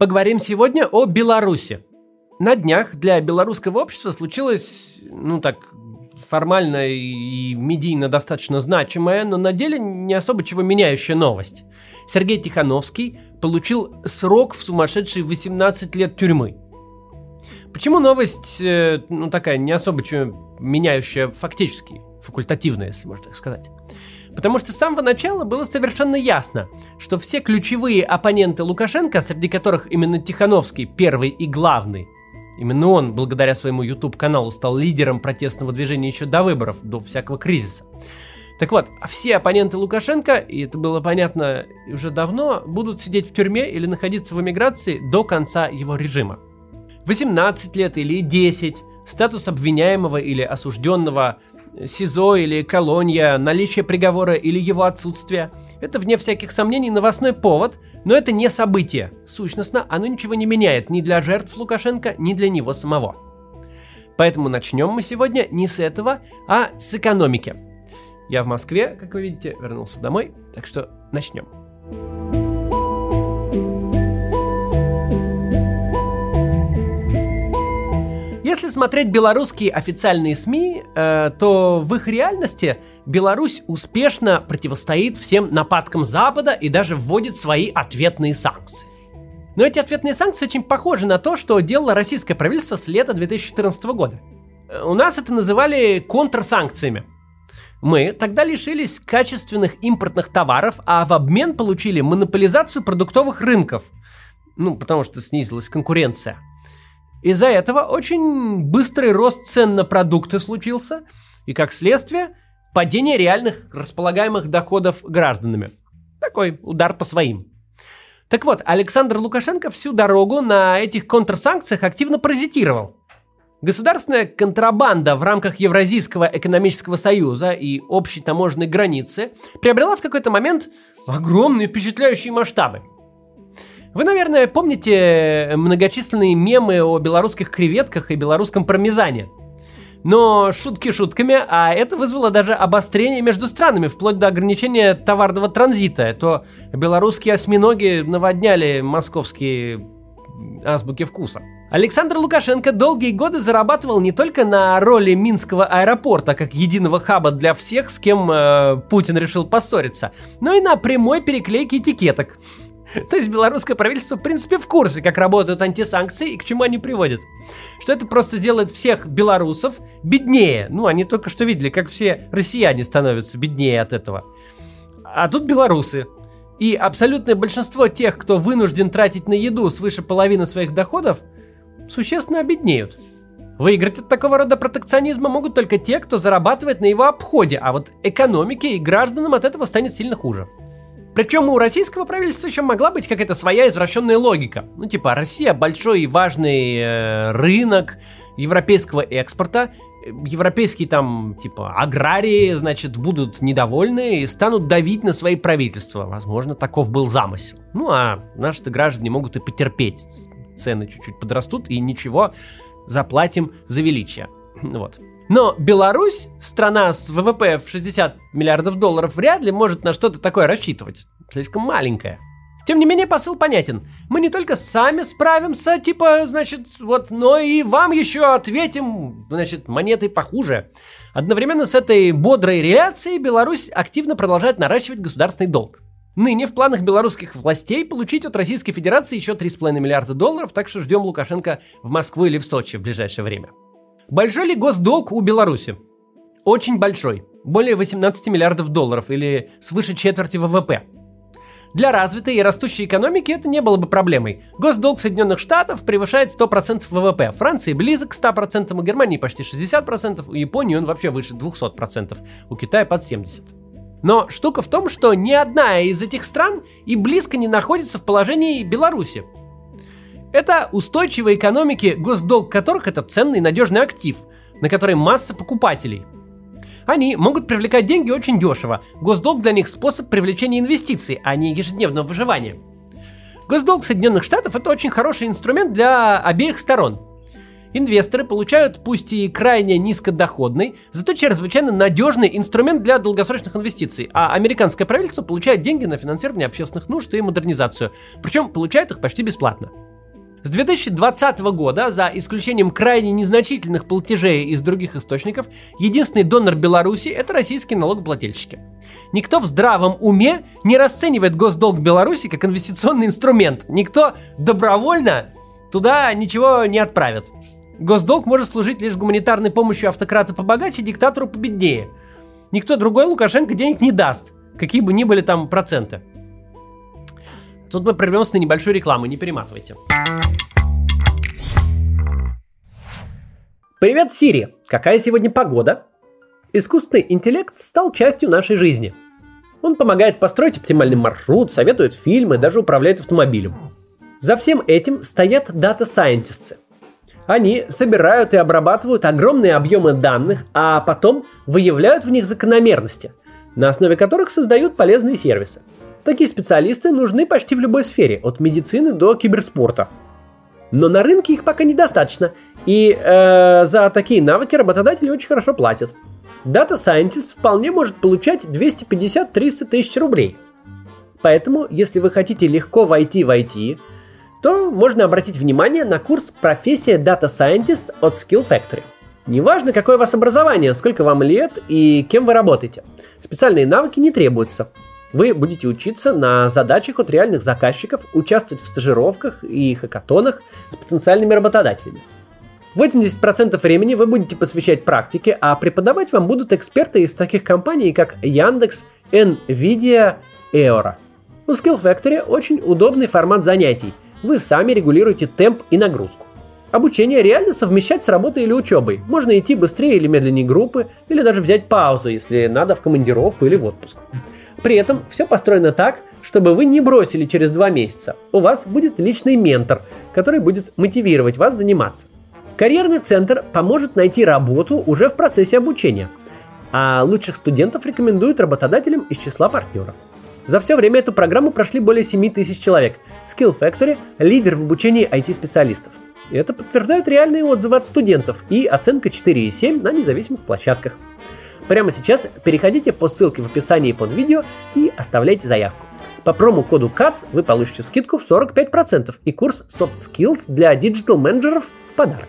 Поговорим сегодня о Беларуси. На днях для белорусского общества случилось, ну так, формально и медийно достаточно значимая, но на деле не особо чего меняющая новость. Сергей Тихановский получил срок в сумасшедшие 18 лет тюрьмы. Почему новость, э, ну такая, не особо чего меняющая фактически, факультативная, если можно так сказать? Потому что с самого начала было совершенно ясно, что все ключевые оппоненты Лукашенко, среди которых именно Тихановский первый и главный, именно он, благодаря своему YouTube-каналу, стал лидером протестного движения еще до выборов, до всякого кризиса. Так вот, все оппоненты Лукашенко, и это было понятно уже давно, будут сидеть в тюрьме или находиться в эмиграции до конца его режима. 18 лет или 10, статус обвиняемого или осужденного СИЗО или колония, наличие приговора или его отсутствие – это, вне всяких сомнений, новостной повод, но это не событие. Сущностно, оно ничего не меняет ни для жертв Лукашенко, ни для него самого. Поэтому начнем мы сегодня не с этого, а с экономики. Я в Москве, как вы видите, вернулся домой, так что начнем. Если смотреть белорусские официальные СМИ, э, то в их реальности Беларусь успешно противостоит всем нападкам Запада и даже вводит свои ответные санкции. Но эти ответные санкции очень похожи на то, что делало российское правительство с лета 2014 года. У нас это называли контрсанкциями. Мы тогда лишились качественных импортных товаров, а в обмен получили монополизацию продуктовых рынков. Ну, потому что снизилась конкуренция – из-за этого очень быстрый рост цен на продукты случился, и как следствие падение реальных располагаемых доходов гражданами. Такой удар по своим. Так вот, Александр Лукашенко всю дорогу на этих контрсанкциях активно паразитировал. Государственная контрабанда в рамках Евразийского экономического союза и общей таможенной границы приобрела в какой-то момент огромные впечатляющие масштабы. Вы, наверное, помните многочисленные мемы о белорусских креветках и белорусском пармезане. Но шутки шутками, а это вызвало даже обострение между странами, вплоть до ограничения товарного транзита. То белорусские осьминоги наводняли московские азбуки вкуса. Александр Лукашенко долгие годы зарабатывал не только на роли Минского аэропорта как единого хаба для всех, с кем э, Путин решил поссориться, но и на прямой переклейке этикеток. То есть белорусское правительство, в принципе, в курсе, как работают антисанкции и к чему они приводят. Что это просто сделает всех белорусов беднее. Ну, они только что видели, как все россияне становятся беднее от этого. А тут белорусы. И абсолютное большинство тех, кто вынужден тратить на еду свыше половины своих доходов, существенно обеднеют. Выиграть от такого рода протекционизма могут только те, кто зарабатывает на его обходе, а вот экономике и гражданам от этого станет сильно хуже. Причем у российского правительства еще могла быть какая-то своя извращенная логика. Ну, типа, Россия большой и важный э, рынок европейского экспорта. Европейские там, типа, аграрии, значит, будут недовольны и станут давить на свои правительства. Возможно, таков был замысел. Ну, а наши граждане могут и потерпеть. Цены чуть-чуть подрастут, и ничего, заплатим за величие. Вот. Но Беларусь, страна с ВВП в 60 миллиардов долларов, вряд ли может на что-то такое рассчитывать. Слишком маленькая. Тем не менее, посыл понятен. Мы не только сами справимся, типа, значит, вот, но и вам еще ответим, значит, монетой похуже. Одновременно с этой бодрой реляцией Беларусь активно продолжает наращивать государственный долг. Ныне в планах белорусских властей получить от Российской Федерации еще 3,5 миллиарда долларов, так что ждем Лукашенко в Москву или в Сочи в ближайшее время. Большой ли госдолг у Беларуси? Очень большой. Более 18 миллиардов долларов или свыше четверти ВВП. Для развитой и растущей экономики это не было бы проблемой. Госдолг Соединенных Штатов превышает 100% ВВП. Франции близок к 100%, у Германии почти 60%, у Японии он вообще выше 200%, у Китая под 70%. Но штука в том, что ни одна из этих стран и близко не находится в положении Беларуси. Это устойчивые экономики, госдолг которых это ценный надежный актив, на который масса покупателей. Они могут привлекать деньги очень дешево. Госдолг для них способ привлечения инвестиций, а не ежедневного выживания. Госдолг Соединенных Штатов это очень хороший инструмент для обеих сторон. Инвесторы получают пусть и крайне низкодоходный, зато чрезвычайно надежный инструмент для долгосрочных инвестиций, а американское правительство получает деньги на финансирование общественных нужд и модернизацию, причем получает их почти бесплатно. С 2020 года, за исключением крайне незначительных платежей из других источников, единственный донор Беларуси – это российские налогоплательщики. Никто в здравом уме не расценивает госдолг Беларуси как инвестиционный инструмент. Никто добровольно туда ничего не отправит. Госдолг может служить лишь гуманитарной помощью автократа побогаче, диктатору победнее. Никто другой Лукашенко денег не даст, какие бы ни были там проценты. Тут мы прервемся на небольшую рекламу, не перематывайте. Привет, Сири! Какая сегодня погода? Искусственный интеллект стал частью нашей жизни. Он помогает построить оптимальный маршрут, советует фильмы, даже управляет автомобилем. За всем этим стоят дата-сайентисты. Они собирают и обрабатывают огромные объемы данных, а потом выявляют в них закономерности, на основе которых создают полезные сервисы – Такие специалисты нужны почти в любой сфере, от медицины до киберспорта. Но на рынке их пока недостаточно, и э, за такие навыки работодатели очень хорошо платят. Data Scientist вполне может получать 250-300 тысяч рублей. Поэтому, если вы хотите легко войти в IT, то можно обратить внимание на курс «Профессия Data Scientist» от Skill Factory. Неважно, какое у вас образование, сколько вам лет и кем вы работаете. Специальные навыки не требуются. Вы будете учиться на задачах от реальных заказчиков, участвовать в стажировках и хакатонах с потенциальными работодателями. 80% времени вы будете посвящать практике, а преподавать вам будут эксперты из таких компаний, как Яндекс, Nvidia, Eora. У Skill Factory очень удобный формат занятий. Вы сами регулируете темп и нагрузку. Обучение реально совмещать с работой или учебой. Можно идти быстрее или медленнее группы, или даже взять паузу, если надо в командировку или в отпуск. При этом все построено так, чтобы вы не бросили через два месяца. У вас будет личный ментор, который будет мотивировать вас заниматься. Карьерный центр поможет найти работу уже в процессе обучения, а лучших студентов рекомендуют работодателям из числа партнеров. За все время эту программу прошли более 7 тысяч человек. Skill Factory – лидер в обучении IT-специалистов. И это подтверждают реальные отзывы от студентов и оценка 4,7 на независимых площадках. Прямо сейчас переходите по ссылке в описании под видео и оставляйте заявку. По промокоду CATS вы получите скидку в 45% и курс Soft Skills для digital-менеджеров в подарок.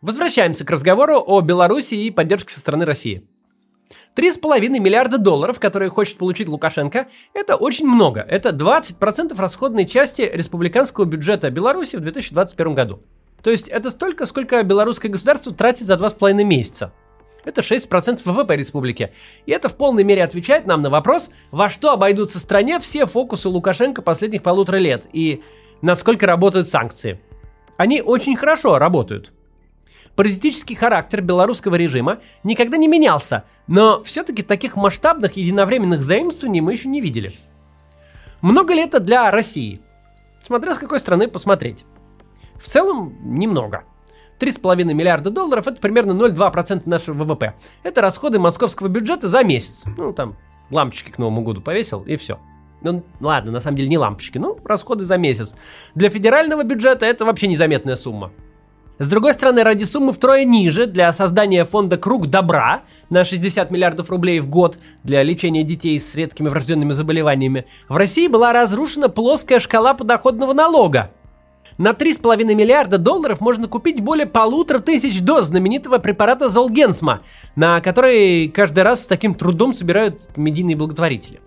Возвращаемся к разговору о Беларуси и поддержке со стороны России. 3,5 миллиарда долларов, которые хочет получить Лукашенко, это очень много. Это 20% расходной части республиканского бюджета Беларуси в 2021 году. То есть это столько, сколько белорусское государство тратит за 2,5 месяца. Это 6% ВВП республики. И это в полной мере отвечает нам на вопрос, во что обойдутся стране все фокусы Лукашенко последних полутора лет и насколько работают санкции. Они очень хорошо работают. Паразитический характер белорусского режима никогда не менялся, но все-таки таких масштабных единовременных заимствований мы еще не видели. Много ли это для России? Смотря с какой страны посмотреть. В целом, немного. 3,5 миллиарда долларов это примерно 0,2% нашего ВВП. Это расходы московского бюджета за месяц. Ну, там, лампочки к Новому году повесил, и все. Ну, ладно, на самом деле не лампочки, ну, расходы за месяц. Для федерального бюджета это вообще незаметная сумма. С другой стороны, ради суммы втрое ниже для создания фонда «Круг добра» на 60 миллиардов рублей в год для лечения детей с редкими врожденными заболеваниями, в России была разрушена плоская шкала подоходного налога, на 3,5 миллиарда долларов можно купить более полутора тысяч доз знаменитого препарата Золгенсма, на который каждый раз с таким трудом собирают медийные благотворители.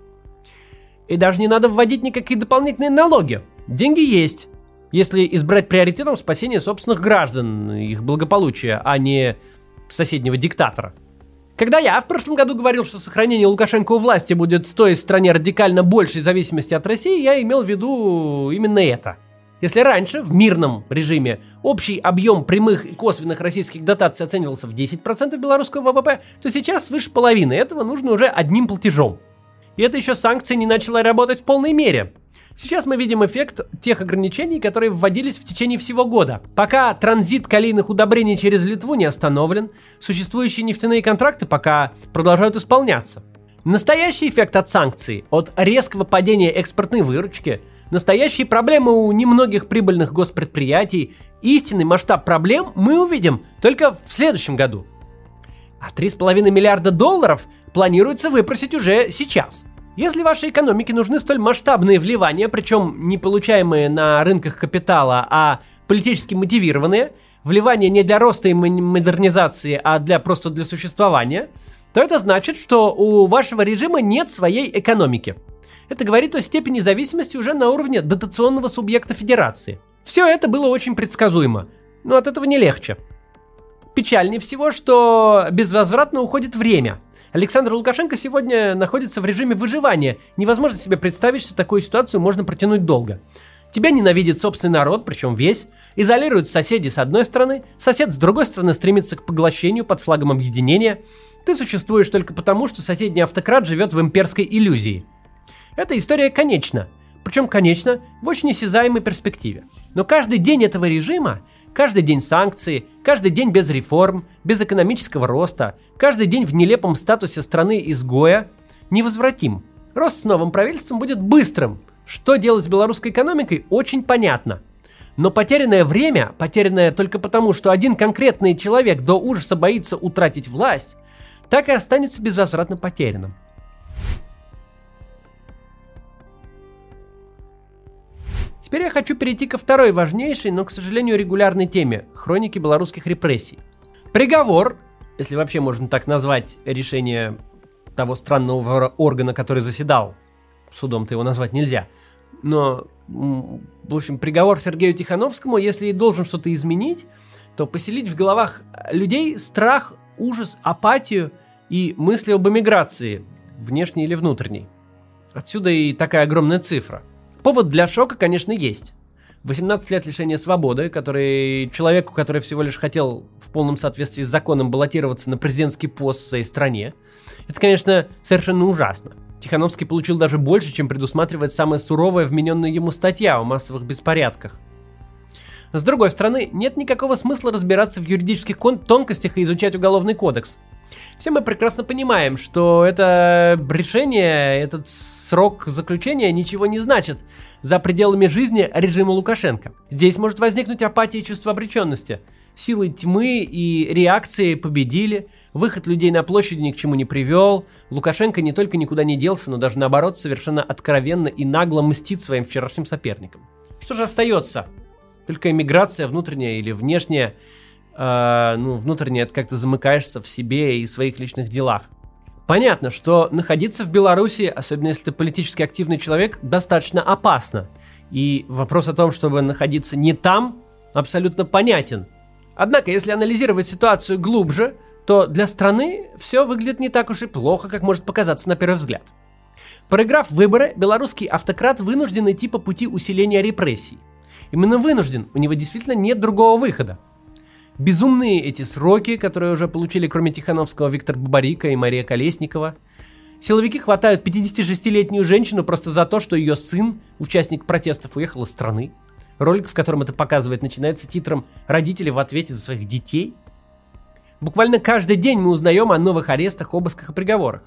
И даже не надо вводить никакие дополнительные налоги. Деньги есть. Если избрать приоритетом спасение собственных граждан, их благополучия, а не соседнего диктатора. Когда я в прошлом году говорил, что сохранение Лукашенко у власти будет стоить стране радикально большей зависимости от России, я имел в виду именно это – если раньше, в мирном режиме, общий объем прямых и косвенных российских дотаций оценивался в 10% белорусского ВВП, то сейчас свыше половины этого нужно уже одним платежом. И это еще санкции не начала работать в полной мере. Сейчас мы видим эффект тех ограничений, которые вводились в течение всего года. Пока транзит калийных удобрений через Литву не остановлен, существующие нефтяные контракты пока продолжают исполняться. Настоящий эффект от санкций, от резкого падения экспортной выручки – настоящие проблемы у немногих прибыльных госпредприятий, истинный масштаб проблем мы увидим только в следующем году. А 3,5 миллиарда долларов планируется выпросить уже сейчас. Если вашей экономике нужны столь масштабные вливания, причем не получаемые на рынках капитала, а политически мотивированные, вливания не для роста и модернизации, а для просто для существования, то это значит, что у вашего режима нет своей экономики. Это говорит о степени зависимости уже на уровне дотационного субъекта федерации. Все это было очень предсказуемо, но от этого не легче. Печальнее всего, что безвозвратно уходит время. Александр Лукашенко сегодня находится в режиме выживания. Невозможно себе представить, что такую ситуацию можно протянуть долго. Тебя ненавидит собственный народ, причем весь. Изолируют соседи с одной стороны, сосед с другой стороны стремится к поглощению под флагом объединения. Ты существуешь только потому, что соседний автократ живет в имперской иллюзии. Эта история конечна. Причем, конечно, в очень осязаемой перспективе. Но каждый день этого режима Каждый день санкции, каждый день без реформ, без экономического роста, каждый день в нелепом статусе страны-изгоя невозвратим. Рост с новым правительством будет быстрым. Что делать с белорусской экономикой, очень понятно. Но потерянное время, потерянное только потому, что один конкретный человек до ужаса боится утратить власть, так и останется безвозвратно потерянным. Теперь я хочу перейти ко второй важнейшей, но, к сожалению, регулярной теме – хроники белорусских репрессий. Приговор, если вообще можно так назвать решение того странного органа, который заседал, судом-то его назвать нельзя, но, в общем, приговор Сергею Тихановскому, если и должен что-то изменить, то поселить в головах людей страх, ужас, апатию и мысли об эмиграции, внешней или внутренней. Отсюда и такая огромная цифра – Повод для шока, конечно, есть. 18 лет лишения свободы, который человеку, который всего лишь хотел в полном соответствии с законом баллотироваться на президентский пост в своей стране, это, конечно, совершенно ужасно. Тихановский получил даже больше, чем предусматривает самая суровая вмененная ему статья о массовых беспорядках. С другой стороны, нет никакого смысла разбираться в юридических тонкостях и изучать уголовный кодекс. Все мы прекрасно понимаем, что это решение, этот срок заключения ничего не значит за пределами жизни режима Лукашенко. Здесь может возникнуть апатия и чувство обреченности. Силы тьмы и реакции победили, выход людей на площади ни к чему не привел, Лукашенко не только никуда не делся, но даже наоборот совершенно откровенно и нагло мстит своим вчерашним соперникам. Что же остается? Только эмиграция внутренняя или внешняя э, ну, внутренне как-то замыкаешься в себе и своих личных делах. Понятно, что находиться в Беларуси, особенно если ты политически активный человек, достаточно опасно. И вопрос о том, чтобы находиться не там, абсолютно понятен. Однако, если анализировать ситуацию глубже, то для страны все выглядит не так уж и плохо, как может показаться на первый взгляд. Проиграв выборы, белорусский автократ вынужден идти по пути усиления репрессий. Именно вынужден, у него действительно нет другого выхода. Безумные эти сроки, которые уже получили кроме Тихановского Виктор Бабарика и Мария Колесникова. Силовики хватают 56-летнюю женщину просто за то, что ее сын, участник протестов, уехал из страны. Ролик, в котором это показывает, начинается титром «Родители в ответе за своих детей». Буквально каждый день мы узнаем о новых арестах, обысках и приговорах.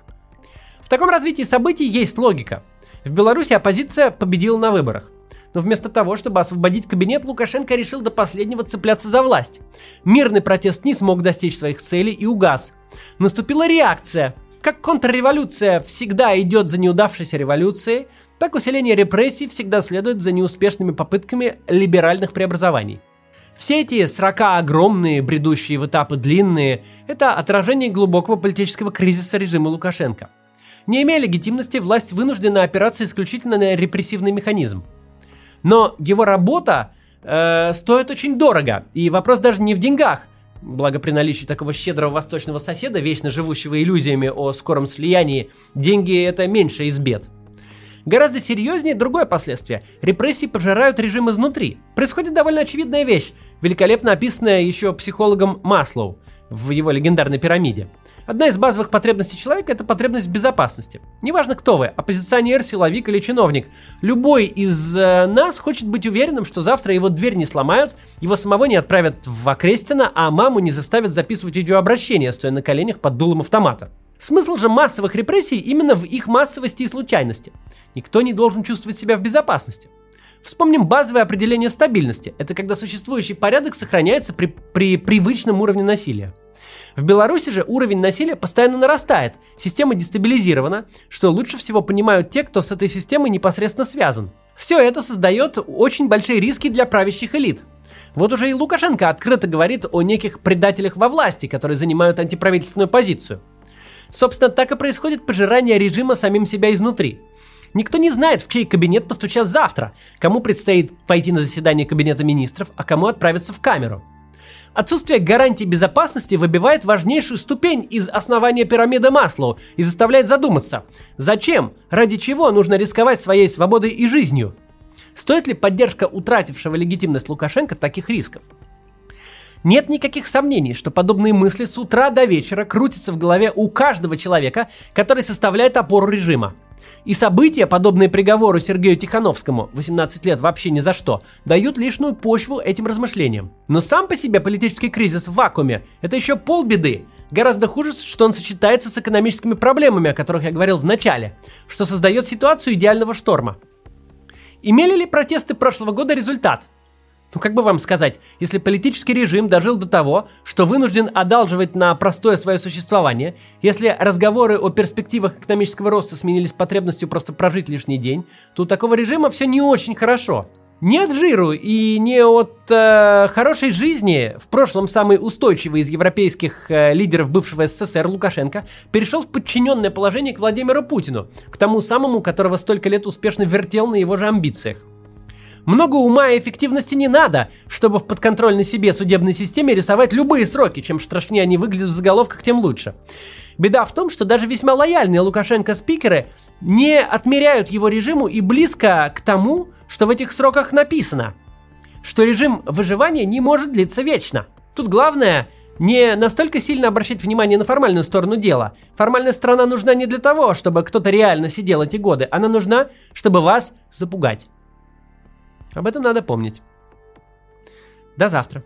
В таком развитии событий есть логика. В Беларуси оппозиция победила на выборах. Но вместо того, чтобы освободить кабинет, Лукашенко решил до последнего цепляться за власть. Мирный протест не смог достичь своих целей и угас. Наступила реакция. Как контрреволюция всегда идет за неудавшейся революцией, так усиление репрессий всегда следует за неуспешными попытками либеральных преобразований. Все эти срока огромные, бредущие в этапы длинные, это отражение глубокого политического кризиса режима Лукашенко. Не имея легитимности, власть вынуждена опираться исключительно на репрессивный механизм – но его работа э, стоит очень дорого. И вопрос даже не в деньгах. Благо при наличии такого щедрого восточного соседа, вечно живущего иллюзиями о скором слиянии, деньги это меньше из бед. Гораздо серьезнее другое последствие. Репрессии пожирают режим изнутри. Происходит довольно очевидная вещь, великолепно описанная еще психологом Маслоу в его легендарной пирамиде – Одна из базовых потребностей человека – это потребность в безопасности. Неважно, кто вы – оппозиционер, силовик или чиновник. Любой из э, нас хочет быть уверенным, что завтра его дверь не сломают, его самого не отправят в Окрестина, а маму не заставят записывать видеообращение, стоя на коленях под дулом автомата. Смысл же массовых репрессий именно в их массовости и случайности. Никто не должен чувствовать себя в безопасности. Вспомним базовое определение стабильности. Это когда существующий порядок сохраняется при, при привычном уровне насилия. В Беларуси же уровень насилия постоянно нарастает, система дестабилизирована, что лучше всего понимают те, кто с этой системой непосредственно связан. Все это создает очень большие риски для правящих элит. Вот уже и Лукашенко открыто говорит о неких предателях во власти, которые занимают антиправительственную позицию. Собственно, так и происходит пожирание режима самим себя изнутри. Никто не знает, в чей кабинет постучат завтра, кому предстоит пойти на заседание кабинета министров, а кому отправиться в камеру – Отсутствие гарантий безопасности выбивает важнейшую ступень из основания пирамиды Маслоу и заставляет задуматься, зачем, ради чего нужно рисковать своей свободой и жизнью? Стоит ли поддержка утратившего легитимность Лукашенко таких рисков? Нет никаких сомнений, что подобные мысли с утра до вечера крутятся в голове у каждого человека, который составляет опору режима – и события, подобные приговору Сергею Тихановскому, 18 лет вообще ни за что, дают лишнюю почву этим размышлениям. Но сам по себе политический кризис в вакууме – это еще полбеды. Гораздо хуже, что он сочетается с экономическими проблемами, о которых я говорил в начале, что создает ситуацию идеального шторма. Имели ли протесты прошлого года результат – ну, как бы вам сказать, если политический режим дожил до того, что вынужден одалживать на простое свое существование, если разговоры о перспективах экономического роста сменились потребностью просто прожить лишний день, то у такого режима все не очень хорошо. Не от жиру и не от э, хорошей жизни в прошлом самый устойчивый из европейских э, лидеров бывшего СССР Лукашенко перешел в подчиненное положение к Владимиру Путину, к тому самому, которого столько лет успешно вертел на его же амбициях. Много ума и эффективности не надо, чтобы в подконтрольной себе судебной системе рисовать любые сроки. Чем страшнее они выглядят в заголовках, тем лучше. Беда в том, что даже весьма лояльные Лукашенко спикеры не отмеряют его режиму и близко к тому, что в этих сроках написано, что режим выживания не может длиться вечно. Тут главное не настолько сильно обращать внимание на формальную сторону дела. Формальная сторона нужна не для того, чтобы кто-то реально сидел эти годы, она нужна, чтобы вас запугать. Об этом надо помнить. До завтра.